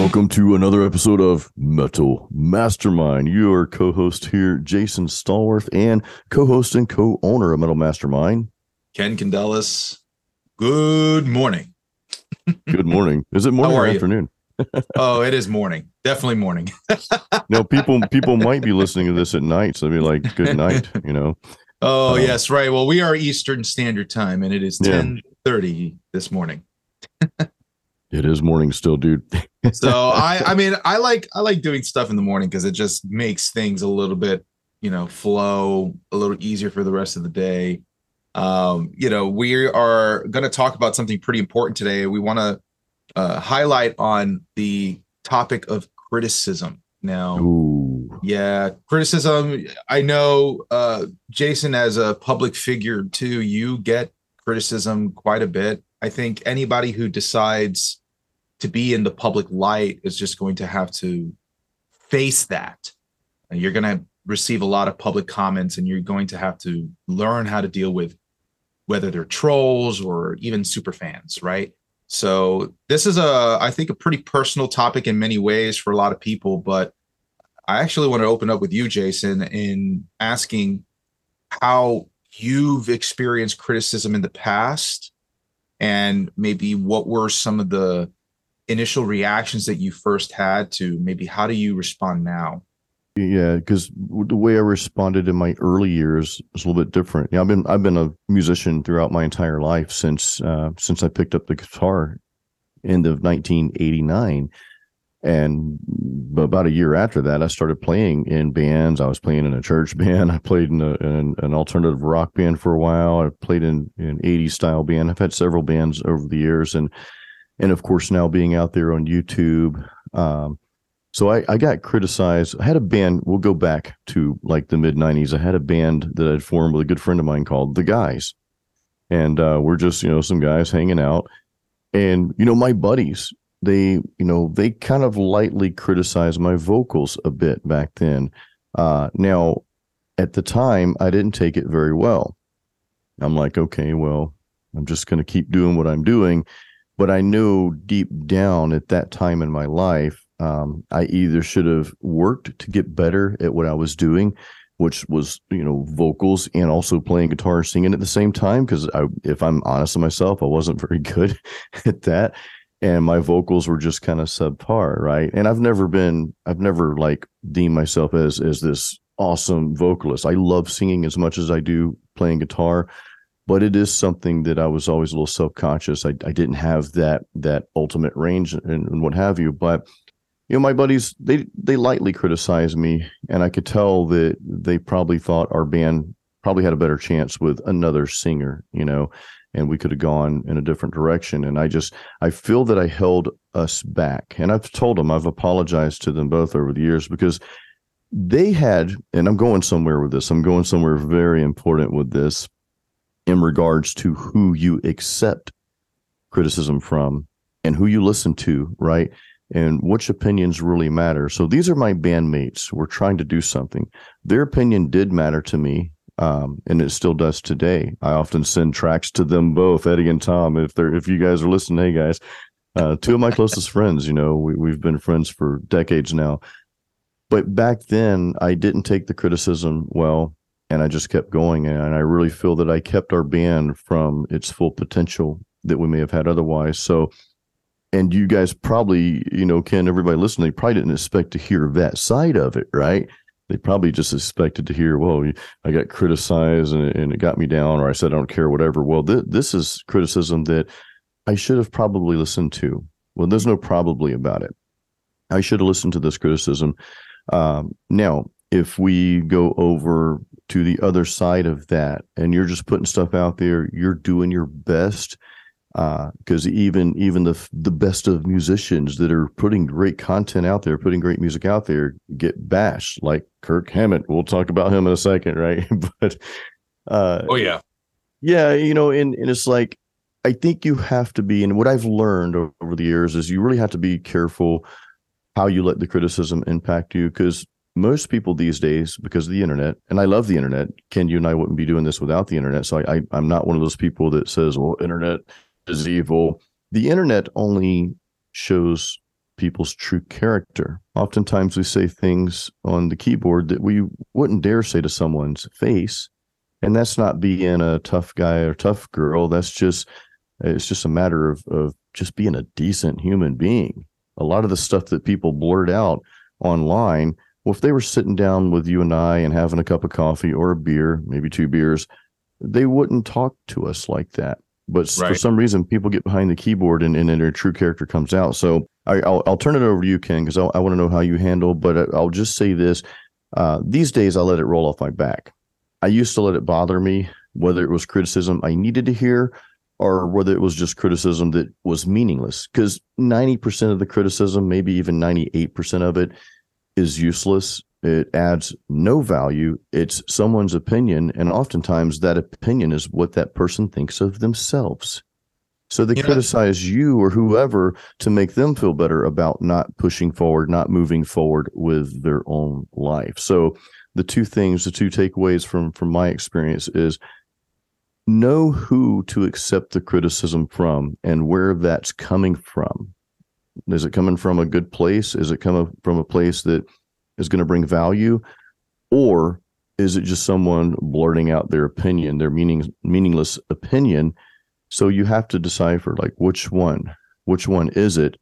Welcome to another episode of Metal Mastermind. Your co-host here, Jason Stallworth, and co-host and co-owner of Metal Mastermind, Ken Candelas. Good morning. Good morning. Is it morning or you? afternoon? Oh, it is morning. Definitely morning. No, people people might be listening to this at night, so they'd be like, "Good night," you know. Oh, Um, yes, right. Well, we are Eastern Standard Time and it is Yeah. 10:30 this morning. It is morning still, dude. So, I I mean, I like I like doing stuff in the morning cuz it just makes things a little bit, you know, flow a little easier for the rest of the day. Um, you know, we are going to talk about something pretty important today. We want to uh, highlight on the topic of criticism. Now, Ooh, Yeah, criticism. I know, uh, Jason, as a public figure too, you get criticism quite a bit. I think anybody who decides to be in the public light is just going to have to face that. And You're going to receive a lot of public comments, and you're going to have to learn how to deal with whether they're trolls or even super fans, right? So this is a, I think, a pretty personal topic in many ways for a lot of people, but I actually want to open up with you, Jason, in asking how you've experienced criticism in the past and maybe what were some of the initial reactions that you first had to maybe how do you respond now? yeah, because the way I responded in my early years was a little bit different. Yeah, I've been I've been a musician throughout my entire life since uh, since I picked up the guitar, end of 1989. And about a year after that, I started playing in bands. I was playing in a church band. I played in, a, in an alternative rock band for a while. I played in an 80s style band. I've had several bands over the years, and and of course now being out there on YouTube. Um, so I, I got criticized. I had a band. We'll go back to like the mid 90s. I had a band that I'd formed with a good friend of mine called The Guys, and uh, we're just you know some guys hanging out, and you know my buddies they you know they kind of lightly criticized my vocals a bit back then uh now at the time i didn't take it very well i'm like okay well i'm just going to keep doing what i'm doing but i knew deep down at that time in my life um, i either should have worked to get better at what i was doing which was you know vocals and also playing guitar and singing at the same time because i if i'm honest with myself i wasn't very good at that. And my vocals were just kind of subpar right? And i've never been i've never like deemed myself as as this awesome vocalist. I love singing as much as i do playing guitar but it is something that i was always a little self-conscious i, I didn't have that that ultimate range and, and what have you but you know my buddies they they lightly criticized me and i could tell that they probably thought our band probably had a better chance with another singer you know and we could have gone in a different direction and i just I feel that I held us back. And I've told them, I've apologized to them both over the years because they had, and I'm going somewhere with this, I'm going somewhere very important with this in regards to who you accept criticism from and who you listen to, right? And which opinions really matter. So these are my bandmates. We're trying to do something. Their opinion did matter to me um, and it still does today. I often send tracks to them both, Eddie and Tom. If they're if you guys are listening, hey guys, uh, two of my closest friends. You know, we, we've been friends for decades now. But back then, I didn't take the criticism well, and I just kept going. And I really feel that I kept our band from its full potential that we may have had otherwise. So. And you guys probably, you know, Ken, everybody listening, probably didn't expect to hear that side of it, right? they probably just expected to hear, well, I got criticized and, and it got me down, or I said I don't care, whatever. Well, th- this is criticism that I should have probably listened to. Well, there's no probably about it. I should have listened to this criticism. Um, now, if we go over to the other side of that, and you're just putting stuff out there, you're doing your best because even even the the best of musicians that are putting great content out there, putting great music out there, get bashed. Like Kirk Hammett, we'll talk about him in a second, right? but uh, Oh yeah. yeah, you know, and and it's like I think you have to be, and what I've learned over the years is you really have to be careful how you let the criticism impact you because most people these days, because of the internet, and I love the internet. Ken, you and I wouldn't be doing this without the internet. So I, I I'm not one of those people that says, "Well, internet is evil." The internet only shows people's true character. Oftentimes we say things on the keyboard that we wouldn't dare say to someone's face. And that's not being a tough guy or tough girl. That's just it's just a matter of of just being a decent human being. A lot of the stuff that people blurt out online, well, if they were sitting down with you and I and having a cup of coffee or a beer, maybe two beers, they wouldn't talk to us like that. But right. for some reason, people get behind the keyboard and, and their true character comes out. So I, will I'll turn it over to you, Ken, because I want to know how you handle. But I'll just say this: uh, these days, I let it roll off my back. I used to let it bother me, whether it was criticism I needed to hear or whether it was just criticism that was meaningless. Because 90% of the criticism, maybe even 98% of it, is useless. It adds no value. It's someone's opinion. And oftentimes that opinion is what that person thinks of themselves. So they criticize you or whoever to make them feel better about not pushing forward, not moving forward with their own life. So the two things, the two takeaways from from my experience is know who to accept the criticism from and where that's coming from. Is it coming from a good place? Is it coming from a place that is going to bring value? Or is it just someone blurting out their opinion, their meaning, meaningless opinion? So you have to decipher like which one, which one is it?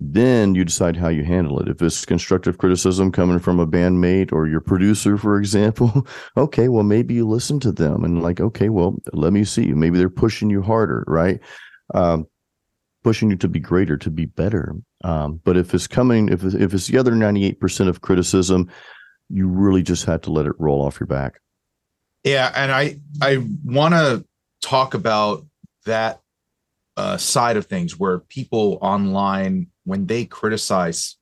then you decide how you handle it. If it's constructive criticism coming from a bandmate or your producer, for example, okay, well, maybe you listen to them and like, okay, well, let me see. Maybe they're pushing you harder, right? Um, pushing you to be greater, to be better. Um, but if it's coming, if if it's the other 98% of criticism, you really just have to let it roll off your back. Yeah. And I, I want to talk about that uh, side of things where people online when they criticize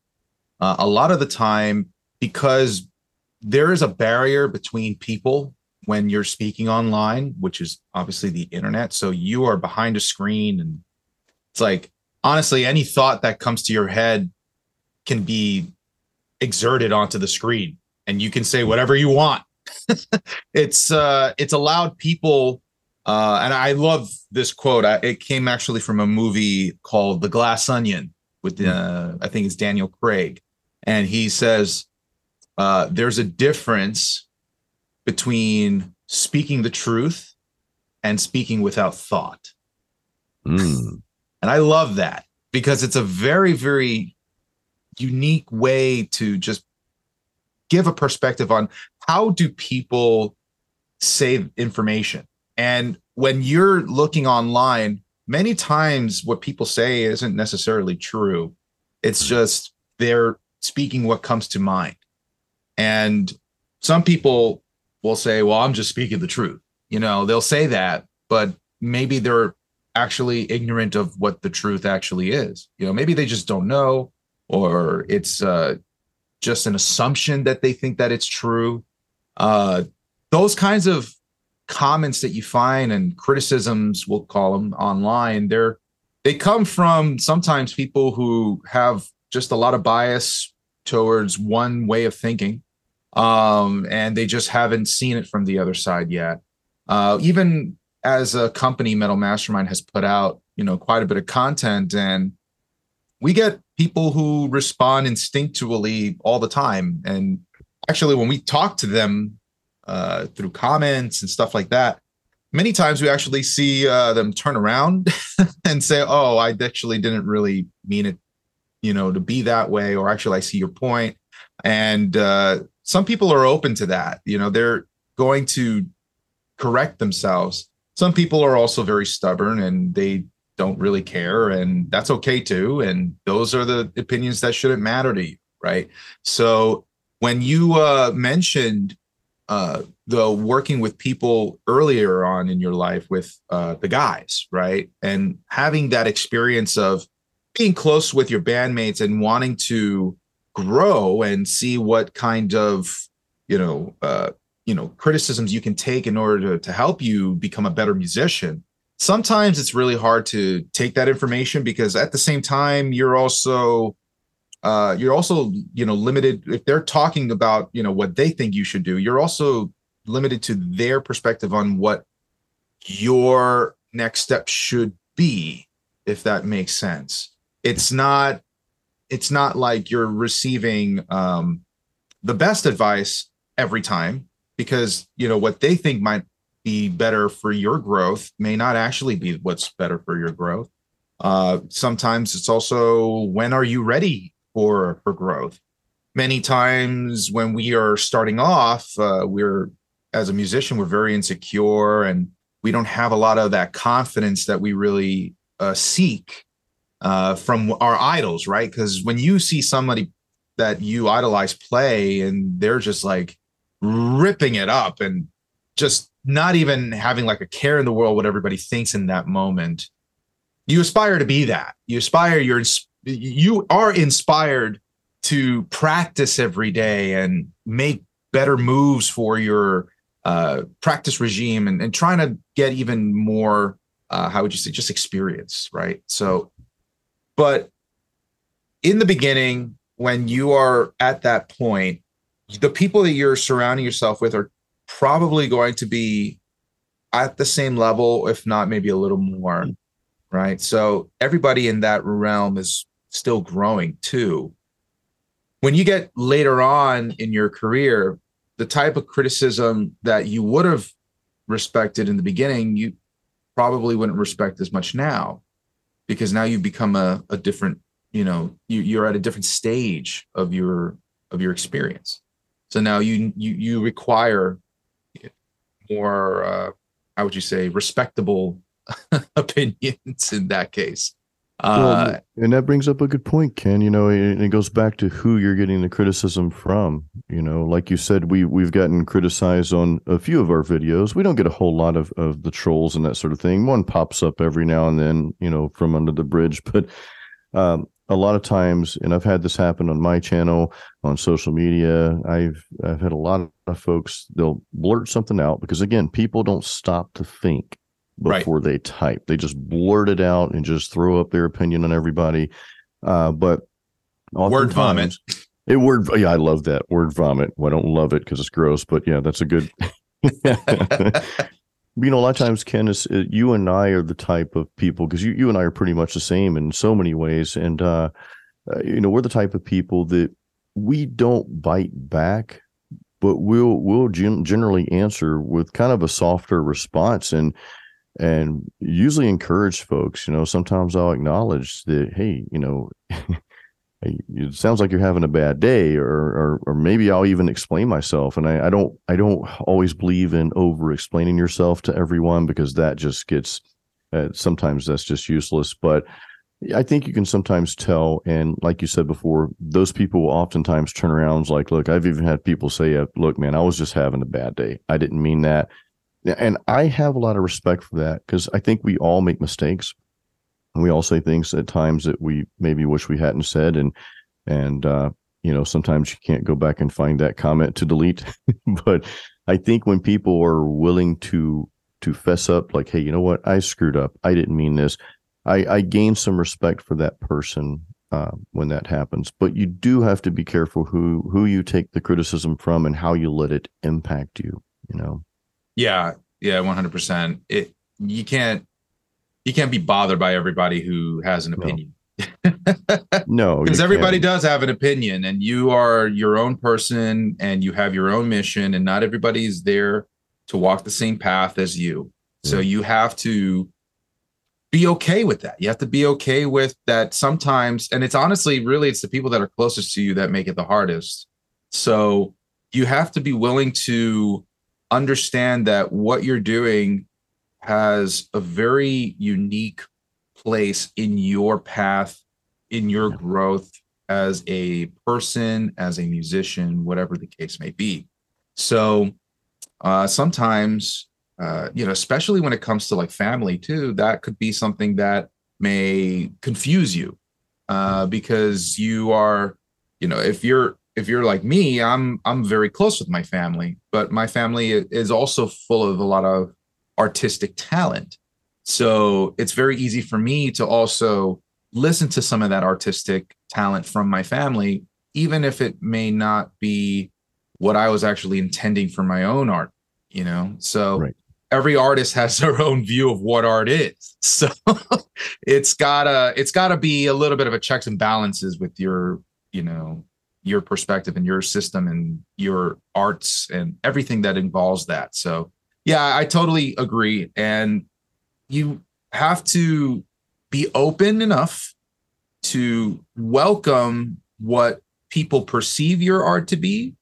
uh, a lot of the time because there is a barrier between people when you're speaking online which is obviously the internet so you are behind a screen and it's like honestly any thought that comes to your head can be exerted onto the screen and you can say whatever you want it's uh it's allowed people uh and i love this quote I, it came actually from a movie called the glass onion with uh, I think it's Daniel Craig, and he says uh, there's a difference between speaking the truth and speaking without thought. Mm. And I love that because it's a very, very unique way to just give a perspective on how do people save information. And when you're looking online, many times what people say isn't necessarily true. It's mm-hmm. just they're speaking what comes to mind. And some people will say, well, I'm just speaking the truth. You know, they'll say that, but maybe they're actually ignorant of what the truth actually is. You know, maybe they just don't know, or it's uh, just an assumption that they think that it's true. Uh, those kinds of comments that you find and criticisms we'll call them online they're they come from sometimes people who have just a lot of bias towards one way of thinking um, and they just haven't seen it from the other side yet uh, even as a company metal mastermind has put out you know quite a bit of content and we get people who respond instinctually all the time and actually when we talk to them uh, through comments and stuff like that. Many times we actually see uh, them turn around and say, "Oh, I actually didn't really mean it, you know, to be that way," or "Actually, I see your point." And uh, some people are open to that. You know, they're going to correct themselves. Some people are also very stubborn and they don't really care, and that's okay too. And those are the opinions that shouldn't matter to you, right? So when you uh, mentioned uh, the working with people earlier on in your life with uh, the guys, right? And having that experience of being close with your bandmates and wanting to grow and see what kind of, you know, uh, you know, criticisms you can take in order to, to help you become a better musician. Sometimes it's really hard to take that information because at the same time, you're also uh, you're also you know limited if they're talking about you know what they think you should do you're also limited to their perspective on what your next step should be if that makes sense it's not it's not like you're receiving um the best advice every time because you know what they think might be better for your growth may not actually be what's better for your growth uh sometimes it's also when are you ready for for growth many times when we are starting off uh we're as a musician we're very insecure and we don't have a lot of that confidence that we really uh, seek uh, from our idols, right? Because when you see somebody that you idolize play and they're just like ripping it up and just not even having like a care in the world what everybody thinks in that moment, you aspire to be that. You aspire. You're you are inspired to practice every day and make better moves for your uh, practice regime and, and trying to get even more uh, how would you say just experience right so but in the beginning when you are at that point the people that you're surrounding yourself with are probably going to be at the same level if not maybe a little more mm. right? So everybody in that realm is still growing too. When you get later on in your career the type of criticism that you would have respected in the beginning, you probably wouldn't respect as much now because now you've become a, a different, you know, you, you're at a different stage of your of your experience. So now you you you require more uh how would you say respectable opinions in that case. Uh, well, and that brings up a good point, Ken. You know, it, it, goes back to who you're getting the criticism from. You know, like you said, we we've gotten criticized on a few of our videos. We don't get a whole lot of of the trolls and that sort of thing. One pops up every now and then, you know, from under the bridge, but um, a lot of times, and I've had this happen on my channel on social media. I've I've had a lot of folks they'll blurt something out because again, people don't stop to think before right. they type. They just blurt it out and just throw up their opinion on everybody. Uh, but word vomit. It word yeah, I love that word vomit. Well, I don't love it because it's gross, but yeah, that's a good. you know, a lot of times, Ken, is uh, you and I are the type of people because you you and I are pretty much the same in so many ways, and uh, uh, you know, we're the type of people that we don't bite back, but we'll we'll gen- generally answer with kind of a softer response and and usually encourage folks you know sometimes i'll acknowledge that hey you know it sounds like you're having a bad day or, or or maybe i'll even explain myself. And i, I don't i don't always believe in over explaining yourself to everyone because that just gets uh, sometimes that's just useless. But i think you can sometimes tell and like you said before those people will oftentimes turn around like look i've even had people say uh, look man i was just having a bad day. I didn't mean that. And I have a lot of respect for that because I think we all make mistakes. We all say things at times that we maybe wish we hadn't said. And, and, uh, you know, sometimes you can't go back and find that comment to delete. but I think when people are willing to, to fess up, like, hey, you know what? I screwed up. I didn't mean this. I, I gain some respect for that person uh, when that happens. But you do have to be careful who who you take the criticism from and how you let it impact you. You know. Yeah, yeah, one hundred percent. It you can't you can't be bothered by everybody who has an opinion. no, because everybody can't. does have an opinion, and you are your own person, and you have your own mission, and not everybody is there to walk the same path as you. Yeah. So you have to be okay with that. You have to be okay with that sometimes, and it's honestly really it's the people that are closest to you that make it the hardest. So you have to be willing to understand that what you're doing has a very unique place in your path, in your growth as a person, as a musician, whatever the case may be. So uh, sometimes, uh, you know, especially when it comes to like family too, that could be something that may confuse you uh, because you are, you know, if you're if you're like me, I'm I'm very close with my family, but my family is also full of a lot of artistic talent. So it's very easy for me to also listen to some of that artistic talent from my family, even if it may not be what I was actually intending for my own art, you know? So right. every artist has their own view of what art is. So it's gotta it's gotta be a little bit of a checks and balances with your, you know, your perspective and your system and your arts and everything that involves that. So yeah, I totally agree. And you have to be open enough to welcome what people perceive your art to be,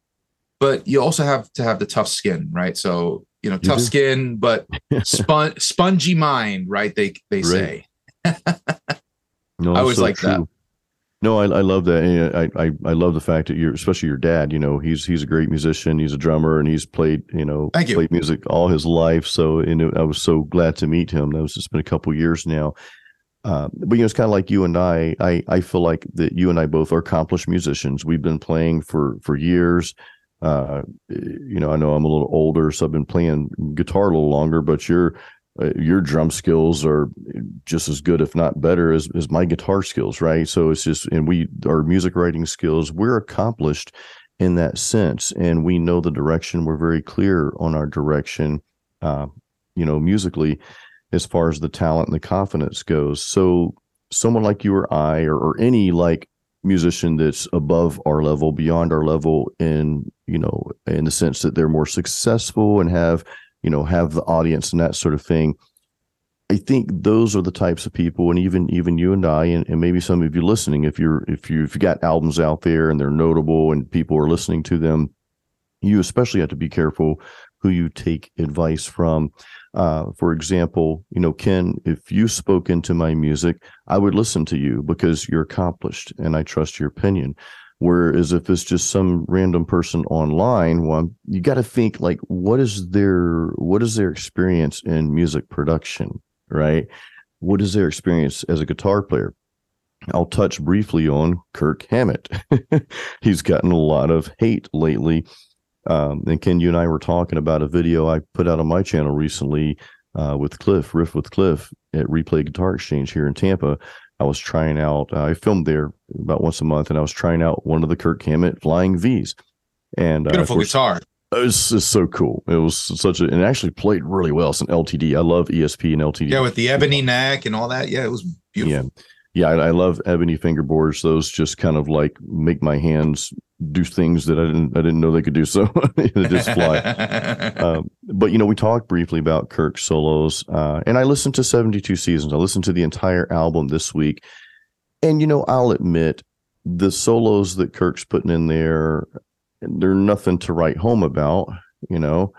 but you also have to have the tough skin, right? So you know, tough do. skin, but spon- spongy mind, right? They they say. No, I always so like that. No, I, I love that. And I, I I love the fact that you're, especially your dad. You know, he's he's a great musician. He's a drummer, and he's played you know Thank you. played music all his life. So, and I was so glad to meet him. That was it's been a couple years now. Uh, but you know, it's kind of like you and I. I I feel like that you and I both are accomplished musicians. We've been playing for for years. Uh, you know, I know I'm a little older, so I've been playing guitar a little longer. But your uh, your drum skills are just as good, if not better, as, as my guitar skills, right? So it's just, and we, our music writing skills, we're accomplished in that sense, and we know the direction. We're very clear on our direction, uh, you know, musically, as far as the talent and the confidence goes. So someone like you or I, or, or any like musician that's above our level, beyond our level, in you know, in the sense that they're more successful and have you know have the audience and that sort of thing. I think those are the types of people and even even you and i and, and maybe some of you listening if you're if you if you got albums out there and they're notable and people are listening to them you especially have to be careful who you take advice from. Uh, for example you know ken if you spoke into my music i would listen to you because you're accomplished and i trust your opinion Whereas if it's just some random person online, well, you got to think like, what is their what is their experience in music production, right? What is their experience as a guitar player? I'll touch briefly on Kirk Hammett. He's gotten a lot of hate lately. Um, and Ken, you and I were talking about a video I put out on my channel recently uh, with Cliff, Riff with Cliff at Replay Guitar Exchange here in Tampa. I was trying out. Uh, I filmed there about once a month, and I was trying out one of the Kirk Hammett Flying V's. And uh, Beautiful course, guitar. it was just so cool. It was such a, and it actually played really well. It's an LTD. I love ESP and LTD. Yeah, with the ebony neck and all that. Yeah, it was beautiful. Yeah. Yeah, I, I love ebony fingerboards. Those just kind of like make my hands do things that I didn't I didn't know they could do. So just fly. um, but you know, we talked briefly about Kirk solos, uh, and I listened to 72 seasons. I listened to the entire album this week, and you know, I'll admit the solos that Kirk's putting in there, they're nothing to write home about. You know,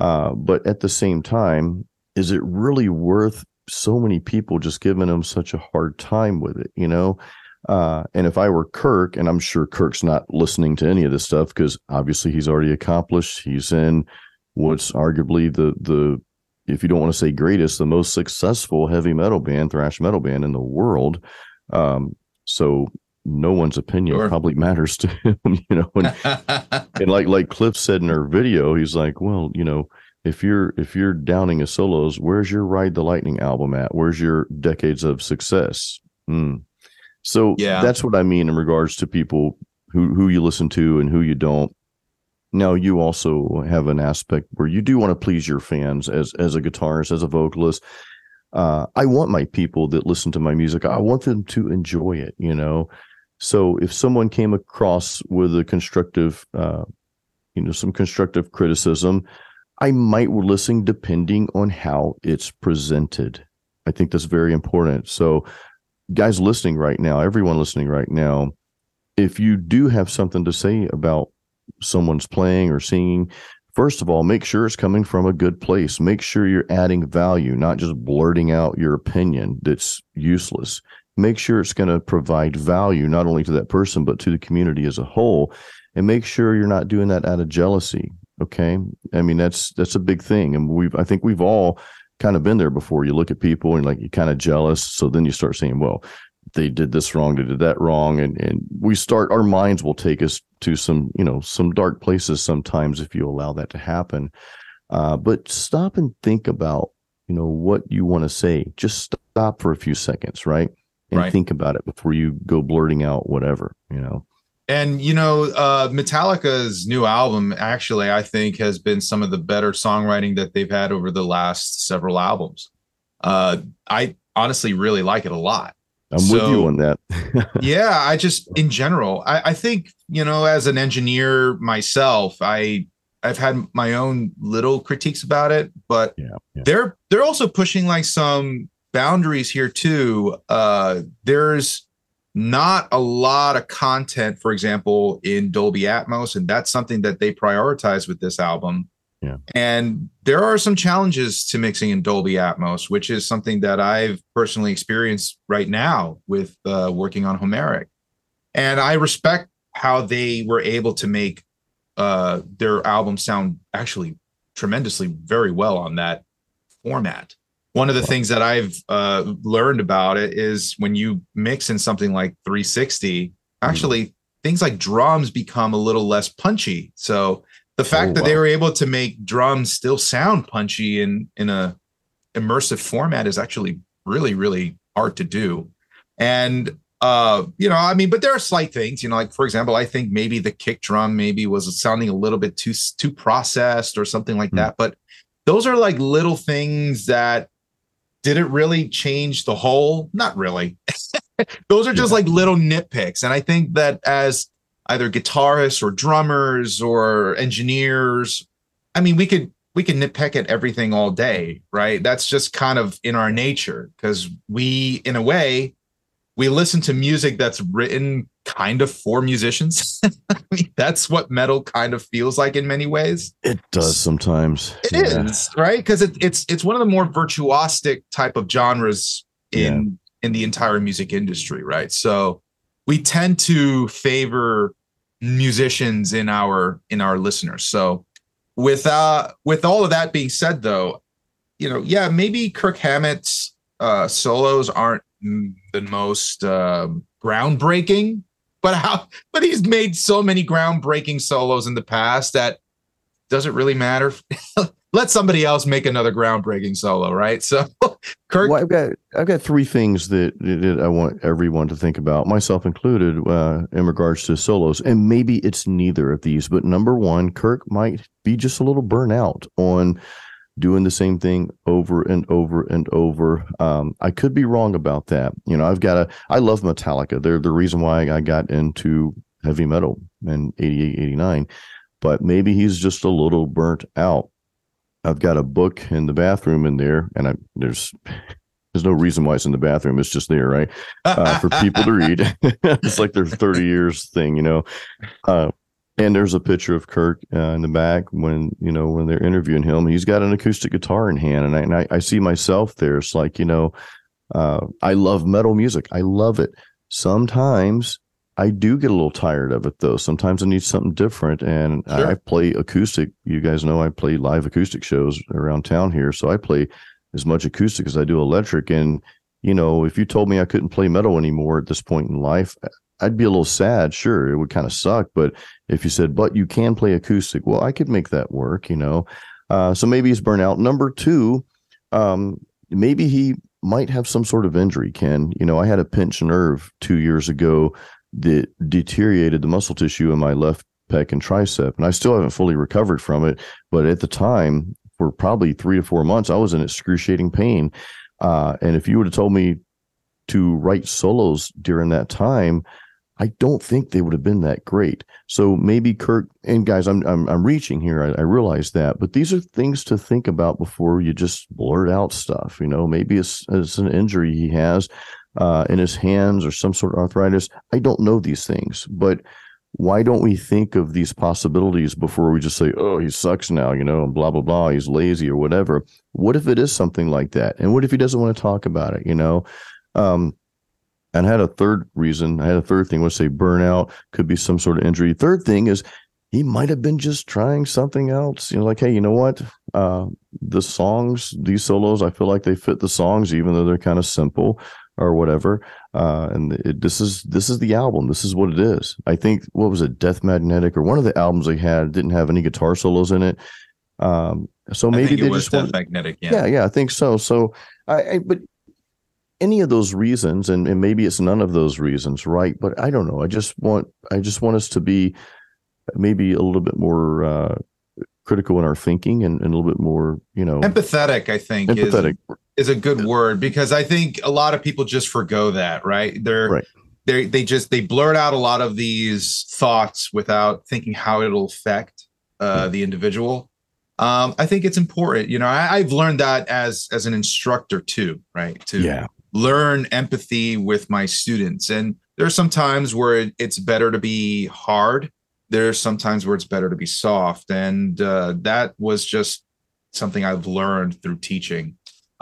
uh, but at the same time, is it really worth so many people just giving him such a hard time with it? You know. Uh, and if I were Kirk, and I'm sure Kirk's not listening to any of this stuff because obviously he's already accomplished. He's in what's arguably the the if you don't want to say greatest, the most successful heavy metal band, thrash metal band in the world. Um, so no one's opinion Sure. probably matters to him, you know. And, and like like Cliff said in her video, he's like, well, you know, if you're if you're downing his solos, where's your Ride the Lightning album at? Where's your decades of success? Hmm. So Yeah. that's what I mean in regards to people who who you listen to and who you don't. Now you also have an aspect where you do want to please your fans as as a guitarist, as a vocalist. Uh, I want my people that listen to my music. I want them to enjoy it. You know, so if someone came across with a constructive, uh, you know, some constructive criticism, I might listen depending on how it's presented. I think that's very important. So, guys listening right now, everyone listening right now, if you do have something to say about someone's playing or singing, first of all, make sure it's coming from a good place. Make sure you're adding value, not just blurting out your opinion that's useless. Make sure it's going to provide value not only to that person, but to the community as a whole. And make sure you're not doing that out of jealousy. Okay. I mean, that's that's a big thing. And we've I think we've all kind of been there before. You look at people and like you're kind of jealous. So then you start saying, well, they did this wrong, they did that wrong. And and we start our minds will take us to some, you know, some dark places sometimes if you allow that to happen. Uh, but stop and think about, you know, what you want to say. Just stop for a few seconds, right? And Right. think about it before you go blurting out whatever, you know. And you know, uh, Metallica's new album actually, I think, has been some of the better songwriting that they've had over the last several albums. Uh, I honestly really like it a lot. I'm with you on that. yeah i just in general I, I think you know as an engineer myself i i've had my own little critiques about it but Yeah, yeah. they're they're also pushing like some boundaries here too uh there's not a lot of content for example in dolby atmos and that's something that they prioritize with this album Yeah. and there are some challenges to mixing in Dolby Atmos, which is something that I've personally experienced right now with uh, working on Homeric. And I respect how they were able to make uh, their album sound actually tremendously very well on that format. One of the things that I've uh, learned about it is when you mix in something like 360, actually things like drums become a little less punchy. So the fact Oh, that they were able to make drums still sound punchy in in a immersive format is actually really really hard to do. And uh you know i mean but there are slight things you know like for example i think maybe the kick drum maybe was sounding a little bit too too processed or something like Hmm. that but those are like little things that did it really change the whole? Not really. Those are just Yeah. like little nitpicks. And i think that as either guitarists or drummers or engineers i mean we could we can nitpick at everything all day right? That's just kind of in our nature because we in a way we listen to music that's written kind of for musicians I mean, that's what metal kind of feels like in many ways It does sometimes. It Yeah. is right because it, it's it's one of the more virtuosic type of genres in in the entire music industry, right? So we tend to favor musicians in our in our listeners. So with uh with all of that being said, though, you know, yeah, maybe Kirk Hammett's uh, solos aren't the most um, groundbreaking, but how but he's made so many groundbreaking solos in the past that doesn't really matter. Let somebody else make another groundbreaking solo, right? So Kirk, Well, I've got I've got three things that, that I want everyone to think about, myself included, uh, in regards to solos. And maybe it's neither of these, but number one, Kirk might be just a little burnout on doing the same thing over and over and over. Um, I could be wrong about that. You know, I've got a I love Metallica. They're the reason why I got into heavy metal in 88, 89. But maybe he's just a little burnt out. I've got a book in the bathroom in there, and I there's there's no reason why it's in the bathroom. It's just there, right? Uh, for people to read. it's like their 30 years thing, you know. Uh, and there's a picture of Kirk uh, in the back when you know when they're interviewing him. He's got an acoustic guitar in hand, and I and I, I see myself there. It's like you know, uh, I love metal music. I love it. Sometimes I do get a little tired of it though. Sometimes I need something different, and I, Sure. I play acoustic. You guys know I play live acoustic shows around town here, so I play as much acoustic as I do electric. And you know, if you told me I couldn't play metal anymore at this point in life, I'd be a little sad. Sure, it would kind of suck. But if you said, but you can play acoustic, well, I could make that work, you know. Uh, so maybe he's burnout. Number two, um, maybe he might have some sort of injury, Ken. You know, I had a pinched nerve two years ago that deteriorated the muscle tissue in my left pec and tricep. And I still haven't fully recovered from it. But at the time, for probably three to four months, I was in excruciating pain. Uh, and if you would have told me to write solos during that time, I don't think they would have been that great. So maybe Kirk and guys, I'm I'm, I'm reaching here. I, I realize that, but these are things to think about before you just blurt out stuff. You know, maybe it's, it's an injury he has uh, in his hands or some sort of arthritis. I don't know these things, but why don't we think of these possibilities before we just say, "Oh, he sucks now," you know, and blah blah blah, he's lazy or whatever. What if it is something like that? And what if he doesn't want to talk about it? You know, um, and I had a third reason. I had a third thing. Let's say burnout could be some sort of injury. Third thing is he might have been just trying something else. You know, like, hey, you know what? Uh, the songs, these solos, I feel like they fit the songs, even though they're kind of simple or whatever. Uh, and it, this is this is the album. This is what it is. I think what was it, Death Magnetic, or one of the albums they had didn't have any guitar solos in it. Um, so maybe they just Death want magnetic. yeah. yeah, I think so. So I, I but any of those reasons, and, and maybe it's none of those reasons, right? But I don't know. I just want I just want us to be maybe a little bit more uh, critical in our thinking and, and a little bit more, you know, empathetic. I think empathetic. is, is a good word because I think a lot of people just forgo that. Right? They're Right. they they just they blurt out a lot of these thoughts without thinking how it'll affect uh, the individual. Um, I think it's important. You know, I, I've learned that as as an instructor too. Right? To yeah, learn empathy with my students. And there's some times where it- it's better to be hard. There's some times where it's better to be soft. And uh, that was just something I've learned through teaching.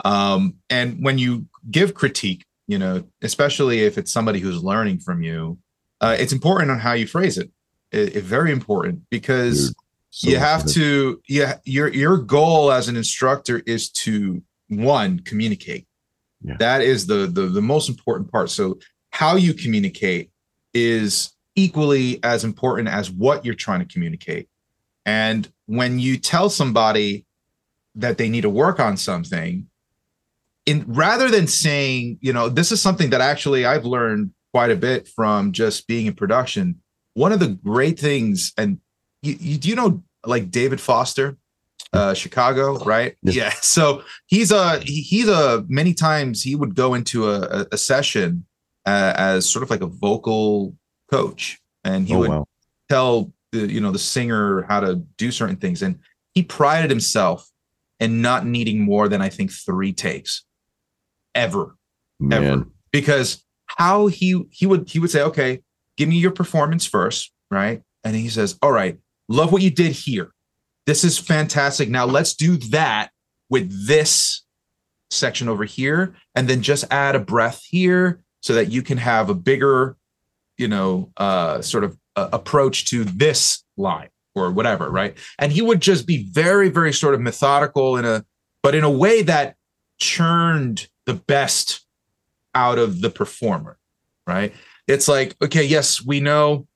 Um, and when you give critique, you know, especially if it's somebody who's learning from you, uh, it's important on how you phrase it. It, it- very important because So you have good. to yeah your your goal as an instructor is to one communicate Yeah. that is the, the the most important part so how you communicate is equally as important as what you're trying to communicate and when you tell somebody that they need to work on something in rather than saying you know this is something that actually i've learned quite a bit from just being in production one of the great things and you, you do you know like David Foster, uh, Chicago, right? Yeah. Yeah. So he's a he, he's a many times he would go into a, a, session uh, as sort of like a vocal coach, and he oh would wow, tell the you know the singer how to do certain things, and he prided himself in not needing more than I think three takes ever man, ever because how he he would he would say okay give me your performance first right? And he says all right love what you did here. This is fantastic. Now let's do that with this section over here and then just add a breath here so that you can have a bigger you know uh sort of uh, approach to this line or whatever right? And he would just be very very sort of methodical in a but in a way that churned the best out of the performer, right? It's like, okay, yes, we know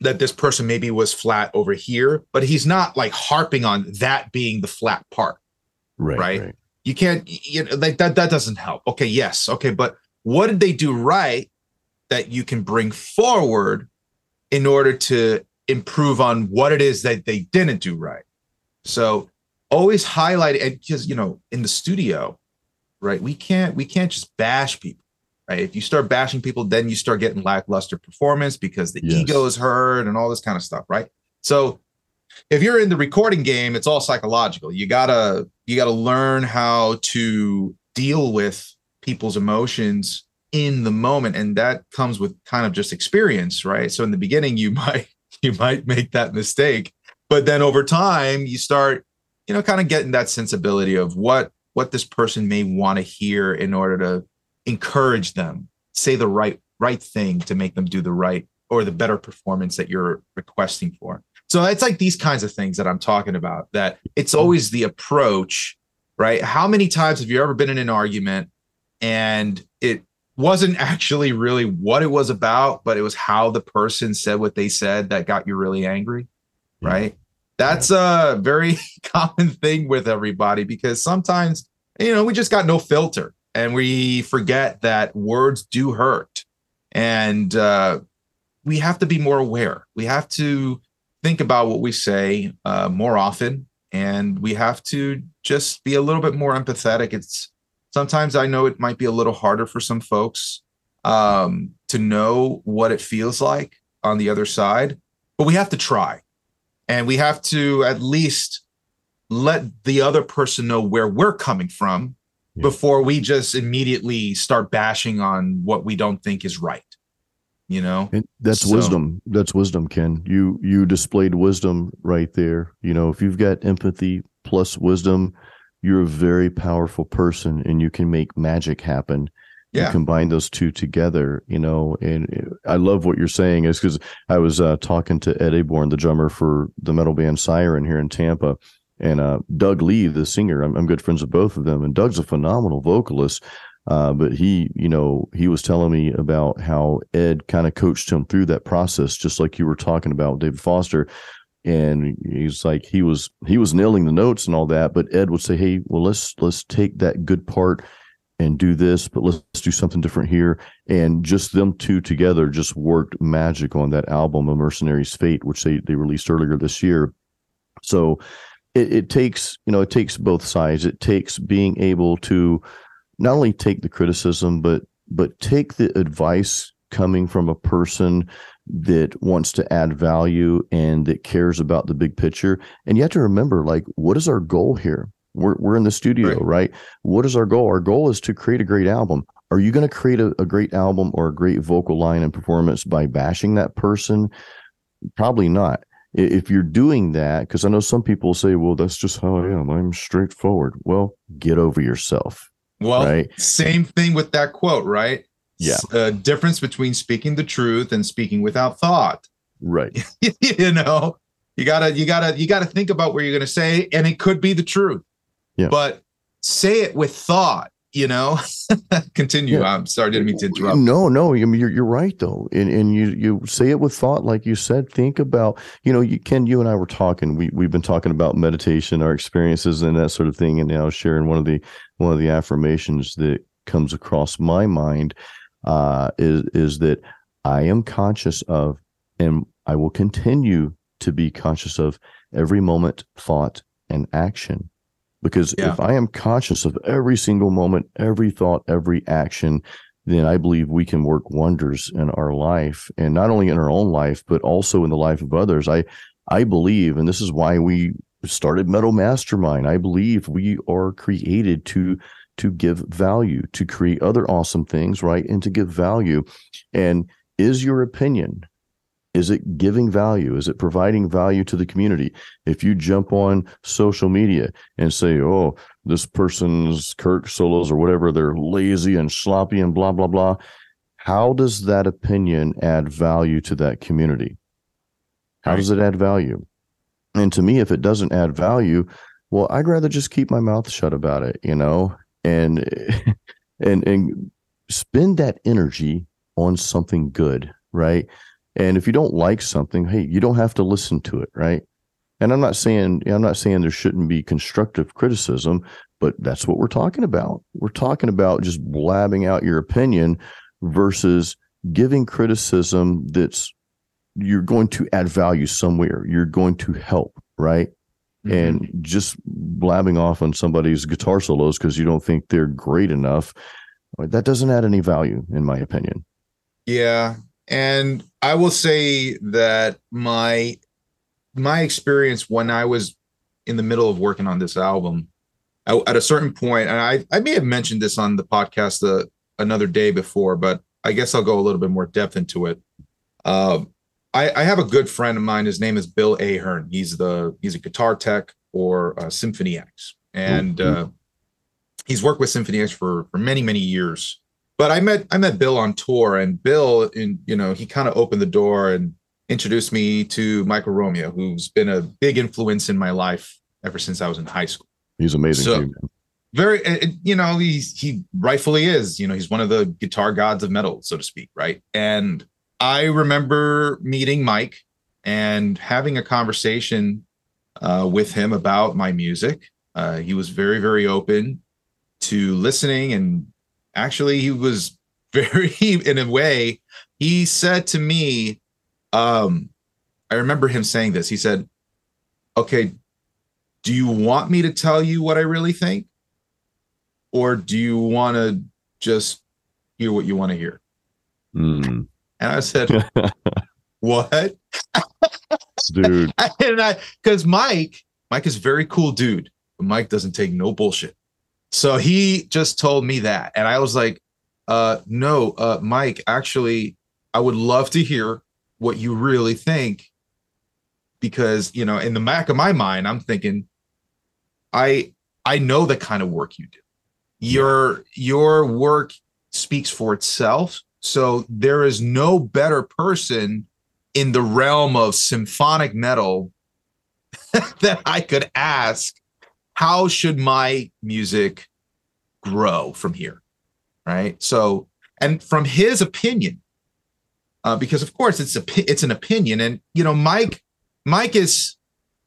that this person maybe was flat over here, but he's not like harping on that being the flat part. right, right. right. You can't, you know, like that, that doesn't help. Okay, yes, okay, but what did they do right that you can bring forward in order to improve on what it is that they didn't do right? So always highlight it because you know in the studio right? We can't we can't just bash people right? If you start bashing people then you start getting lackluster performance because the Yes. ego is hurt and all this kind of stuff right? So if you're in the recording game it's all psychological. You gotta you gotta learn how to deal with people's emotions in the moment and that comes with kind of just experience right? So in the beginning you might you might make that mistake but then over time you start you know kind of getting that sensibility of what what this person may want to hear in order to encourage them say the right right thing to make them do the right or the better performance that you're requesting for. So it's like these kinds of things that i'm talking about that it's mm-hmm. always the approach right? How many times have you ever been in an argument and it wasn't actually really what it was about but it was how the person said what they said that got you really angry Yeah. right? That's a very common thing with everybody because sometimes you know we just got no filter and we forget that words do hurt. And uh, we have to be more aware. We have to think about what we say uh, more often and we have to just be a little bit more empathetic. It's sometimes i know it might be a little harder for some folks um, to know what it feels like on the other side but we have to try. And we have to at least let the other person know where we're coming from Yeah. before we just immediately start bashing on what we don't think is right you know And that's So- wisdom. That's wisdom, Ken. You you displayed wisdom right there. You know, if you've got empathy plus wisdom, you're a very powerful person and you can make magic happen. You Yeah. combine those two together, you know, and I love what you're saying is because I was uh, talking to Ed Aborn, the drummer for the metal band Siren here in Tampa, and uh, Doug Lee, the singer. I'm, I'm good friends with both of them, and Doug's a phenomenal vocalist. Uh, but he, you know, he was telling me about how Ed kind of coached him through that process, just like you were talking about David Foster. And he's like, he was he was nailing the notes and all that, but Ed would say, "Hey, well, let's let's take that good part and do this, but let's do something different here. And just them two together just worked magic on that album, A Mercenary's Fate, which they, they released earlier this year. So it, it takes, you know, it takes both sides. It takes being able to not only take the criticism, but but take the advice coming from a person that wants to add value and that cares about the big picture. And you have to remember, like, what is our goal here? We're, we're in the studio, right. right? What is our goal? Our goal is to create a great album. Are you going to create a, a great album or a great vocal line and performance by bashing that person? Probably not. If you're doing that, because I know some people say, well, that's just how I am. I'm straightforward. Well, get over yourself. Well, right? same thing with that quote, right? Yeah. A uh, difference between speaking the truth and speaking without thought. Right. you know, you gotta, you gotta, you gotta think about what you're gonna say, and it could be the truth. Yeah. But say it with thought, you know. Continue. Yeah. I'm sorry, didn't mean to interrupt. No, no, you're you're right though. And and you you say it with thought, like you said. Think about, you know, you Ken, you and I were talking. We we've been talking about meditation, our experiences and that sort of thing. And now sharing one of the one of the affirmations that comes across my mind uh, is is that I am conscious of and I will continue to be conscious of every moment, thought, and action because yeah. if I am conscious of every single moment, every thought, every action, then I believe we can work wonders in our life and not only in our own life, but also in the life of others. I, I believe, and this is why we started Metal Mastermind. I believe we are created to, to give value, to create other awesome things, right? And to give value. And is your opinion is it giving value? Is it providing value to the community? If you jump on social media and say, oh, this person's Kirk solos or whatever, they're lazy and sloppy and blah, blah, blah. How does that opinion add value to that community? How does it add value? And to me, if it doesn't add value, well, I'd rather just keep my mouth shut about it, you know, and and and spend that energy on something good, right? And if you don't like something, hey, you don't have to listen to it, right? And I'm not saying I'm not saying there shouldn't be constructive criticism, but that's what we're talking about. We're talking about just blabbing out your opinion versus giving criticism that's you're going to add value somewhere. You're going to help, right? Mm-hmm. And just blabbing off on somebody's guitar solos because you don't think they're great enough, that doesn't add any value, in my opinion. Yeah, and I will say that my my experience when I was in the middle of working on this album, I, at a certain point, and I I may have mentioned this on the podcast the, uh, another day before, but I guess I'll go a little bit more depth into it. Uh, I, I have a good friend of mine. His name is Bill Ahern. He's the he's a guitar tech for uh, Symphony X, and mm-hmm. uh, he's worked with Symphony X for for many many years but I met I met Bill on tour, and Bill, in you know, he kind of opened the door and introduced me to Michael Romeo, who's been a big influence in my life ever since I was in high school. He's amazing so, too, Very, you know, he's he rightfully is. You know, he's one of the guitar gods of metal, so to speak, right? And I remember meeting Mike and having a conversation uh, with him about my music. Uh, he was very, very open to listening and actually he was very in a way he said to me um i remember him saying this. He said okay do you want me to tell you what i really think? Or do you want to just hear what you want to hear? Mm. and i said what? Dude. And i because mike mike is very cool dude but mike doesn't take no bullshit so he just told me that. And I was like, uh, no, uh, Mike, actually, I would love to hear what you really think. Because, you know, in the back of my mind, I'm thinking, I I know the kind of work you do. Your your work speaks for itself. So there is no better person in the realm of symphonic metal that I could ask how should my music grow from here? Right. So, and from his opinion, uh, because of course it's a it's an opinion, and you know, Mike, Mike is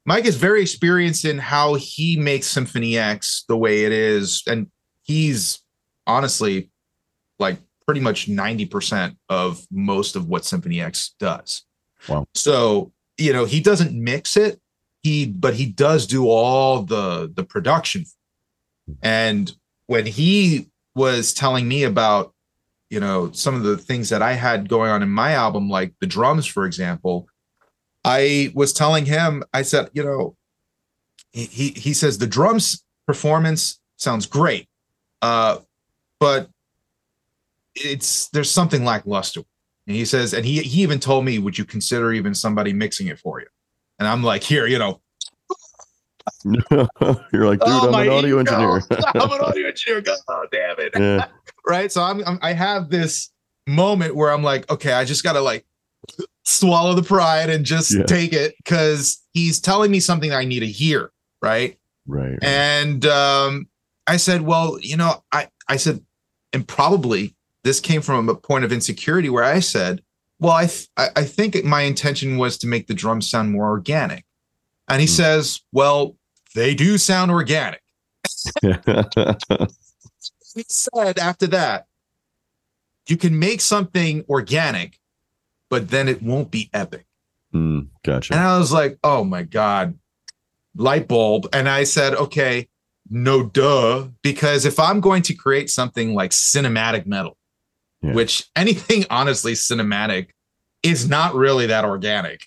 Mike is very experienced in how he makes Symphony X the way it is, and he's honestly like pretty much 90% of most of what Symphony X does. Wow. So, you know, he doesn't mix it, he but he does do all the the production. And when he was telling me about, you know, some of the things that I had going on in my album like the drums for example, I was telling him I said, you know, he he says the drums performance sounds great. Uh but it's there's something lackluster. And he says, and he he even told me, would you consider even somebody mixing it for you? And I'm like, here, you know, You're like, dude, oh, I'm an audio ego. engineer. I'm an audio engineer. God damn it. yeah. Right. So I'm, I'm I have this moment where I'm like, okay, I just gotta like swallow the pride and just Yeah. take it because he's telling me something I need to hear. Right. Right. And um, I said, well, you know, I, I said, and probably this came from a point of insecurity where I said, well, I, th- I, think my intention was to make the drums sound more organic. And he Hmm. says, well, they do sound organic. He said after that, you can make something organic, but then it won't be epic. Mm, gotcha. And I was like, oh my God, light bulb. And I said, okay, no duh. Because if I'm going to create something like cinematic metal, Yeah. which anything honestly cinematic is not really that organic.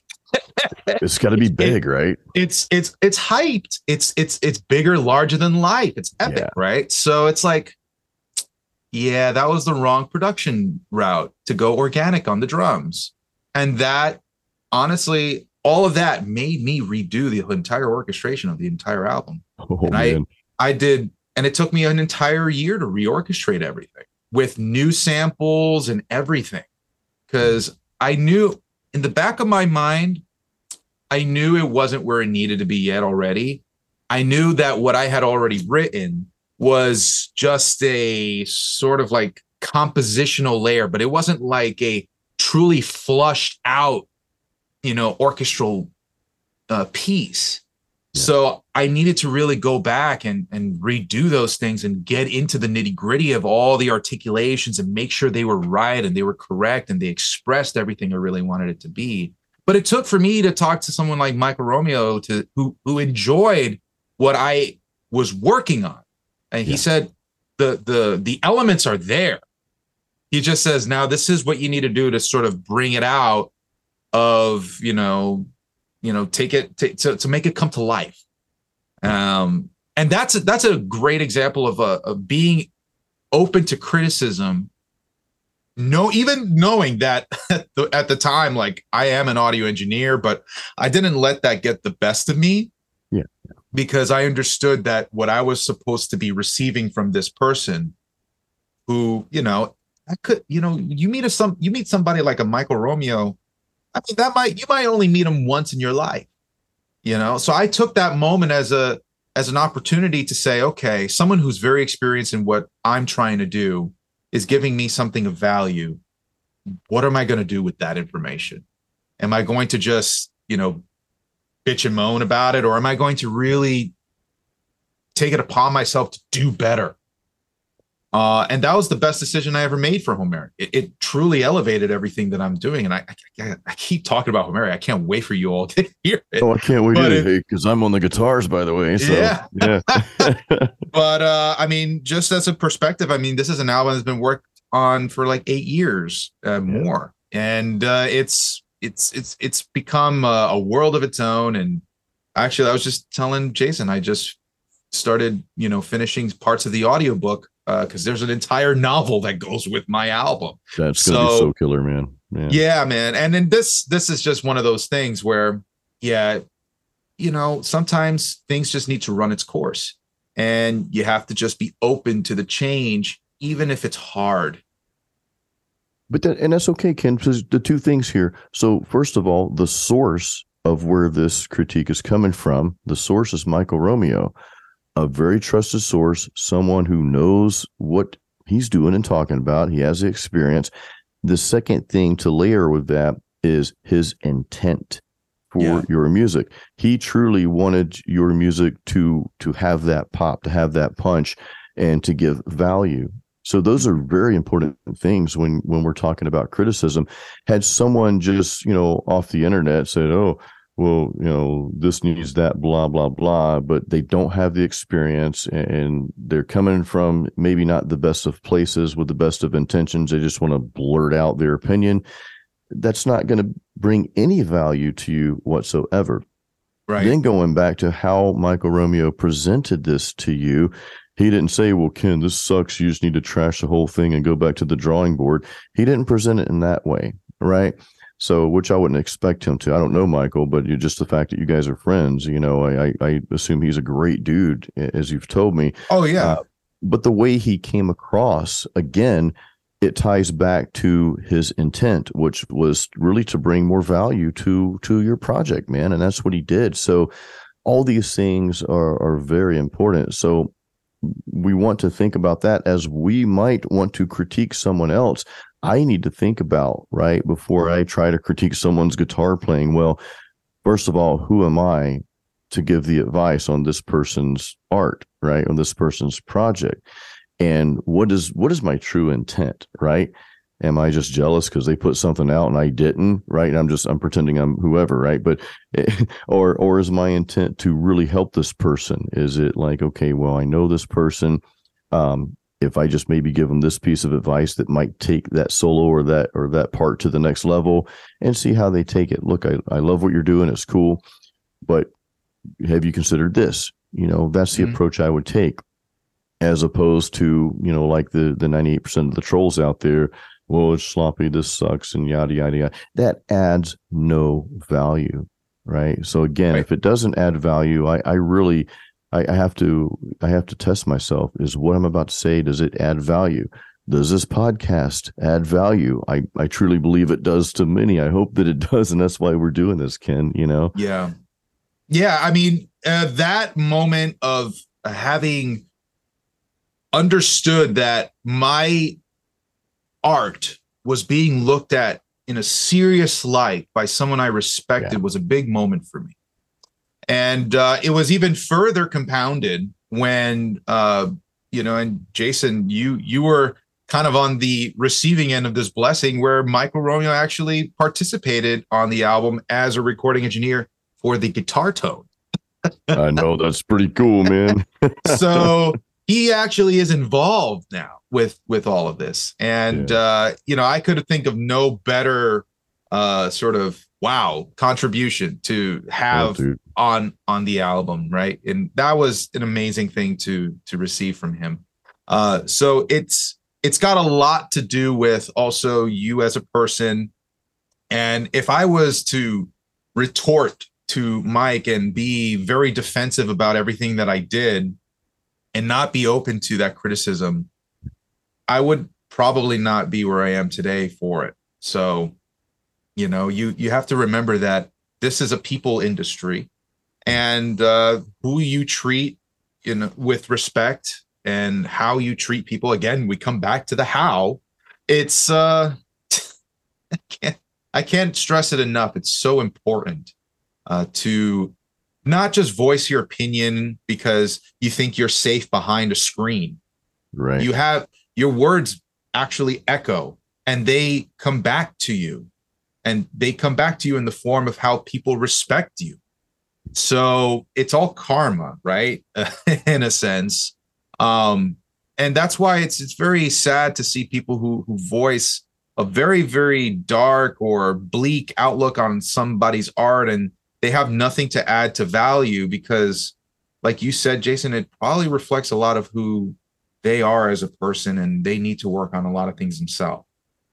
It's got to be big, right? It's it's it's hyped. It's it's it's bigger, larger than life. It's epic, Yeah. right? So it's like, yeah, that was the wrong production route to go organic on the drums. And that honestly, all of that made me redo the entire orchestration of the entire album. Oh And I- I did, and it took me an entire year to reorchestrate everything with new samples and everything. Because I knew in the back of my mind, I knew it wasn't where it needed to be yet already. I knew that what I had already written was just a sort of like compositional layer, but it wasn't like a truly flushed out, you know, orchestral uh, piece. Yeah. So I needed to really go back and and redo those things and get into the nitty gritty of all the articulations and make sure they were right and they were correct and they expressed everything I really wanted it to be. But it took for me to talk to someone like Michael Romeo to who who enjoyed what I was working on. And he Yeah. said the the the elements are there. He just says now this is what you need to do to sort of bring it out of, you know, you know, take it to, to, to make it come to life. Um and that's a, that's a great example of a of being open to criticism no even knowing that at the, at the time like i am an audio engineer but i didn't let that get the best of me Yeah. because i understood that what i was supposed to be receiving from this person who you know i could you know you meet a some you meet somebody like a michael romeo i mean that might you might only meet him once in your life you know? So i took that moment as a as an opportunity to say okay someone who's very experienced in what i'm trying to do is giving me something of value. What am i going to do with that information? Am i going to just you know bitch and moan about it or am i going to really take it upon myself to do better uh, and that was the best decision I ever made for Homeric. It, it truly elevated everything that I'm doing, and I, I, I keep talking about Homeric. I can't wait for you all to hear it. Oh, I can't wait either because I'm on the guitars, by the way. So, Yeah. yeah. but uh i mean just as a perspective i mean this is an album that's been worked on for like eight years uh, more and uh it's it's it's it's become a, a world of its own and actually i was just telling jason i just started you know finishing parts of the audiobook uh because there's an entire novel that goes with my album That's gonna be So- so killer, man. Yeah. yeah man and then this this is just one of those things where yeah you know sometimes things just need to run its course and you have to just be open to the change even if it's hard But that, and that's okay, Ken. Because the two things here. So first of all, the source of where this critique is coming from, the source is Michael Romeo, a very trusted source, someone who knows what he's doing and talking about. He has the experience. The second thing to layer with that is his intent for Yeah. your music. He truly wanted your music to to have that pop, to have that punch, and to give value. So those are very important things when when we're talking about criticism. Had someone just, you know, off the internet said, "Oh, well, you know, this needs that, blah, blah, blah, but they don't have the experience and they're coming from maybe not the best of places with the best of intentions. They just want to blurt out their opinion. That's not going to bring any value to you whatsoever. Right. Then going back to how Michael Romeo presented this to you, he didn't say, Well, Ken, this sucks. You just need to trash the whole thing and go back to the drawing board. He didn't present it in that way. Right. So, which I wouldn't expect him to. I don't know Michael, but you just the fact that you guys are friends, you know, I, I, I assume he's a great dude, as you've told me. Oh yeah. Uh, but the way he came across, again, it ties back to his intent, which was really to bring more value to to your project, man, and that's what he did. So, all these things are are very important. So, we want to think about that as we might want to critique someone else. I need to think about, right, before I try to critique someone's guitar playing. Well, first of all, who am I to give the advice on this person's art, right, on this person's project? And what is what is my true intent, right? Am I just jealous because they put something out and I didn't, right? And I'm just I'm pretending I'm whoever, right? But or or is my intent to really help this person? Is it like, okay, well, I know this person. Um, if I just maybe give them this piece of advice that might take that solo or that or that part to the next level and see how they take it. Look, I, I love what you're doing. It's cool. But have you considered this? You know, that's the mm-hmm. approach I would take as opposed to, you know, like the the 98% of the trolls out there. Well, it's sloppy, this sucks, and yada yada yada. That adds no value. Right. So again, right. if it doesn't add value, I, I really I, I have to I have to test myself. Is what I'm about to say does it add value? Does this podcast add value? I, I truly believe it does to many. I hope that it does, and that's why we're doing this, Ken. You know? Yeah, yeah. I mean, uh, that moment of having understood that my art was being looked at in a serious light by someone I respected yeah. was a big moment for me. And uh, it was even further compounded when uh, you know, and Jason, you you were kind of on the receiving end of this blessing where Michael Romeo actually participated on the album as a recording engineer for the guitar tone. I know that's pretty cool, man. so he actually is involved now with with all of this, and yeah. uh, you know, I could think of no better uh, sort of wow contribution to have oh, on on the album right? And that was an amazing thing to to receive from him. Uh so it's it's got a lot to do with also you as a person. And if i was to retort to mike and be very defensive about everything that i did and not be open to that criticism i would probably not be where i am today for it. So you know you you have to remember that this is a people industry and uh, who you treat in with respect and how you treat people. Again we come back to the how. It's uh I can't, I can't stress it enough. It's so important uh, to not just voice your opinion because you think you're safe behind a screen. Right. You have your words actually echo and they come back to you. And they come back to you in the form of how people respect you so it's all karma right? In a sense. Um and that's why it's it's very sad to see people who who voice a very very dark or bleak outlook on somebody's art and they have nothing to add to value because like you said jason it probably reflects a lot of who they are as a person and they need to work on a lot of things themselves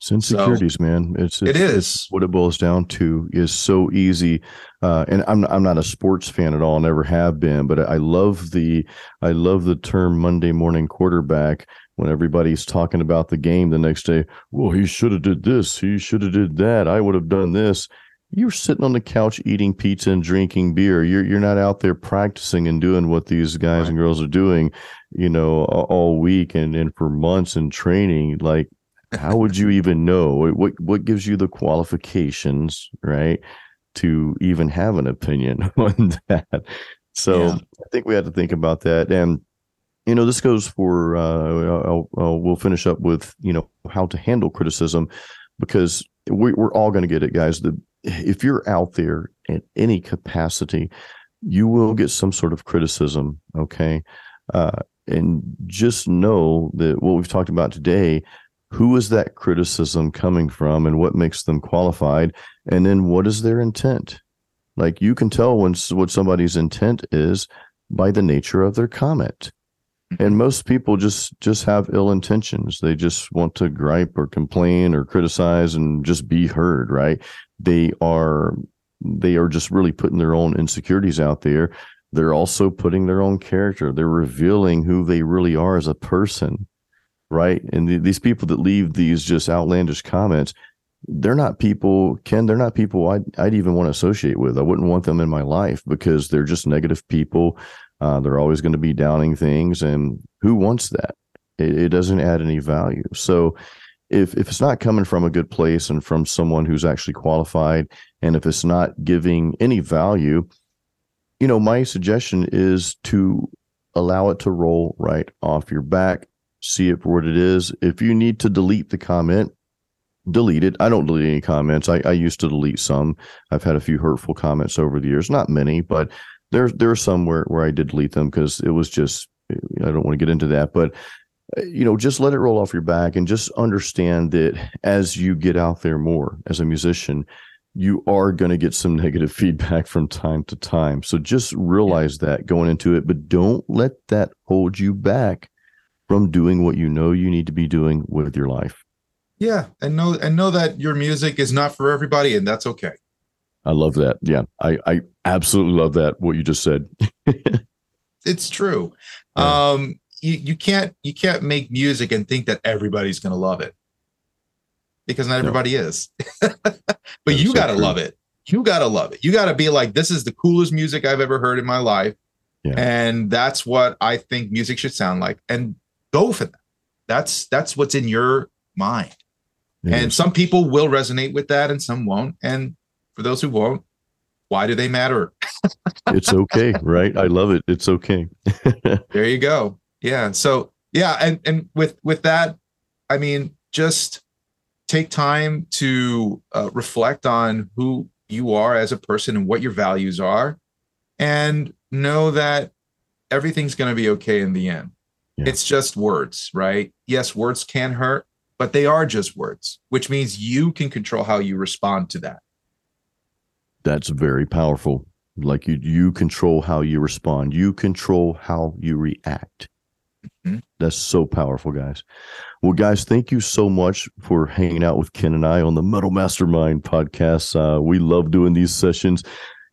it's insecurities, so, man. It's, it's it is it's what it boils down to is so easy. Uh, and I'm I'm not a sports fan at all, never have been, but I love the I love the term Monday morning quarterback when everybody's talking about the game the next day. Well, he should have did this. He should have did that. I would have done this. You're sitting on the couch eating pizza and drinking beer. You're you're not out there practicing and doing what these guys right. and girls are doing, you know, all week and and for months and training. Like how would you even know what what gives you the qualifications right to even have an opinion on that so yeah. i think we had to think about that and you know, this goes for, uh, I'll, I'll, we'll finish up with, you know, how to handle criticism because we, we're all going to get it, guys. The, if you're out there in any capacity, you will get some sort of criticism. Okay. Uh, and just know that what we've talked about today, who is that criticism coming from and what makes them qualified? And then what is their intent? Like you can tell when what somebody's intent is by the nature of their comment. Mm-hmm. And most people just just have ill intentions. They just want to gripe or complain or criticize and just be heard, right? They are they are just really putting their own insecurities out there. They're also putting their own character. They're revealing who they really are as a person, right? And th- these people that leave these just outlandish comments, they're not people, Ken, they're not people I'd, I'd even want to associate with. I wouldn't want them in my life because they're just negative people. Uh, they're always going to be downing things. And who wants that? It, it doesn't add any value. So if, if it's not coming from a good place and from someone who's actually qualified, and if it's not giving any value, you know, my suggestion is to allow it to roll right off your back, see it for what it is. If you need to delete the comment, delete it. I don't delete any comments. I, I used to delete some. I've had a few hurtful comments over the years, not many, but there's there are some where, where I did delete them because it was just I don't want to get into that, but uh, you know, just let it roll off your back and just understand that as you get out there more as a musician, you are going to get some negative feedback from time to time. So just realize that going into it, but don't let that hold you back from doing what you know you need to be doing with your life. Yeah, and know and know that your music is not for everybody, and that's okay. I love that. Yeah, I I absolutely love that. What you just said. it's true. Yeah. Um, you you can't you can't make music and think that everybody's going to love it because not everybody no. is. but you got to love it. You got to love it. You got to be like, this is the coolest music I've ever heard in my life. Yeah. And that's what I think music should sound like. And go for that. That's that's what's in your mind. And some people will resonate with that and some won't. And for those who won't, why do they matter? it's okay, right? I love it. It's okay. there you go. Yeah. So yeah, and and with with that, I mean, just take time to uh, reflect on who you are as a person and what your values are and know that everything's going to be okay in the end yeah. it's just words right yes words can hurt but they are just words which means you can control how you respond to that that's very powerful like you you control how you respond you control how you react mm-hmm. that's so powerful guys well, guys, thank you so much for hanging out with Ken and I on the Metal Mastermind podcast. Uh, we love doing these sessions.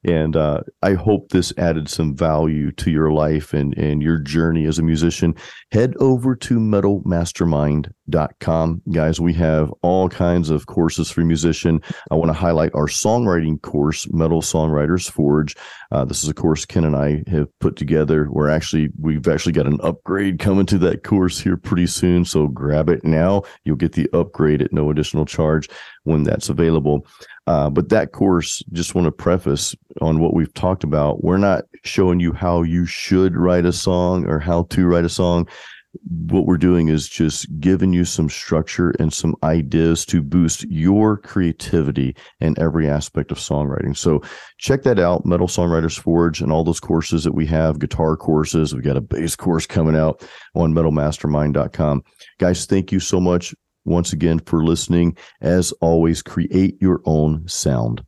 And uh, I hope this added some value to your life and, and your journey as a musician. Head over to metalmastermind.com. Guys, we have all kinds of courses for musician. I want to highlight our songwriting course, Metal Songwriters Forge. Uh, this is a course Ken and I have put together. We're actually, we've actually got an upgrade coming to that course here pretty soon. So grab it now. You'll get the upgrade at no additional charge when that's available. Uh, but that course, just want to preface on what we've talked about. We're not showing you how you should write a song or how to write a song. What we're doing is just giving you some structure and some ideas to boost your creativity in every aspect of songwriting. So check that out, Metal Songwriters Forge, and all those courses that we have, guitar courses. We've got a bass course coming out on metalmastermind.com. Guys, thank you so much once again for listening. As always, create your own sound.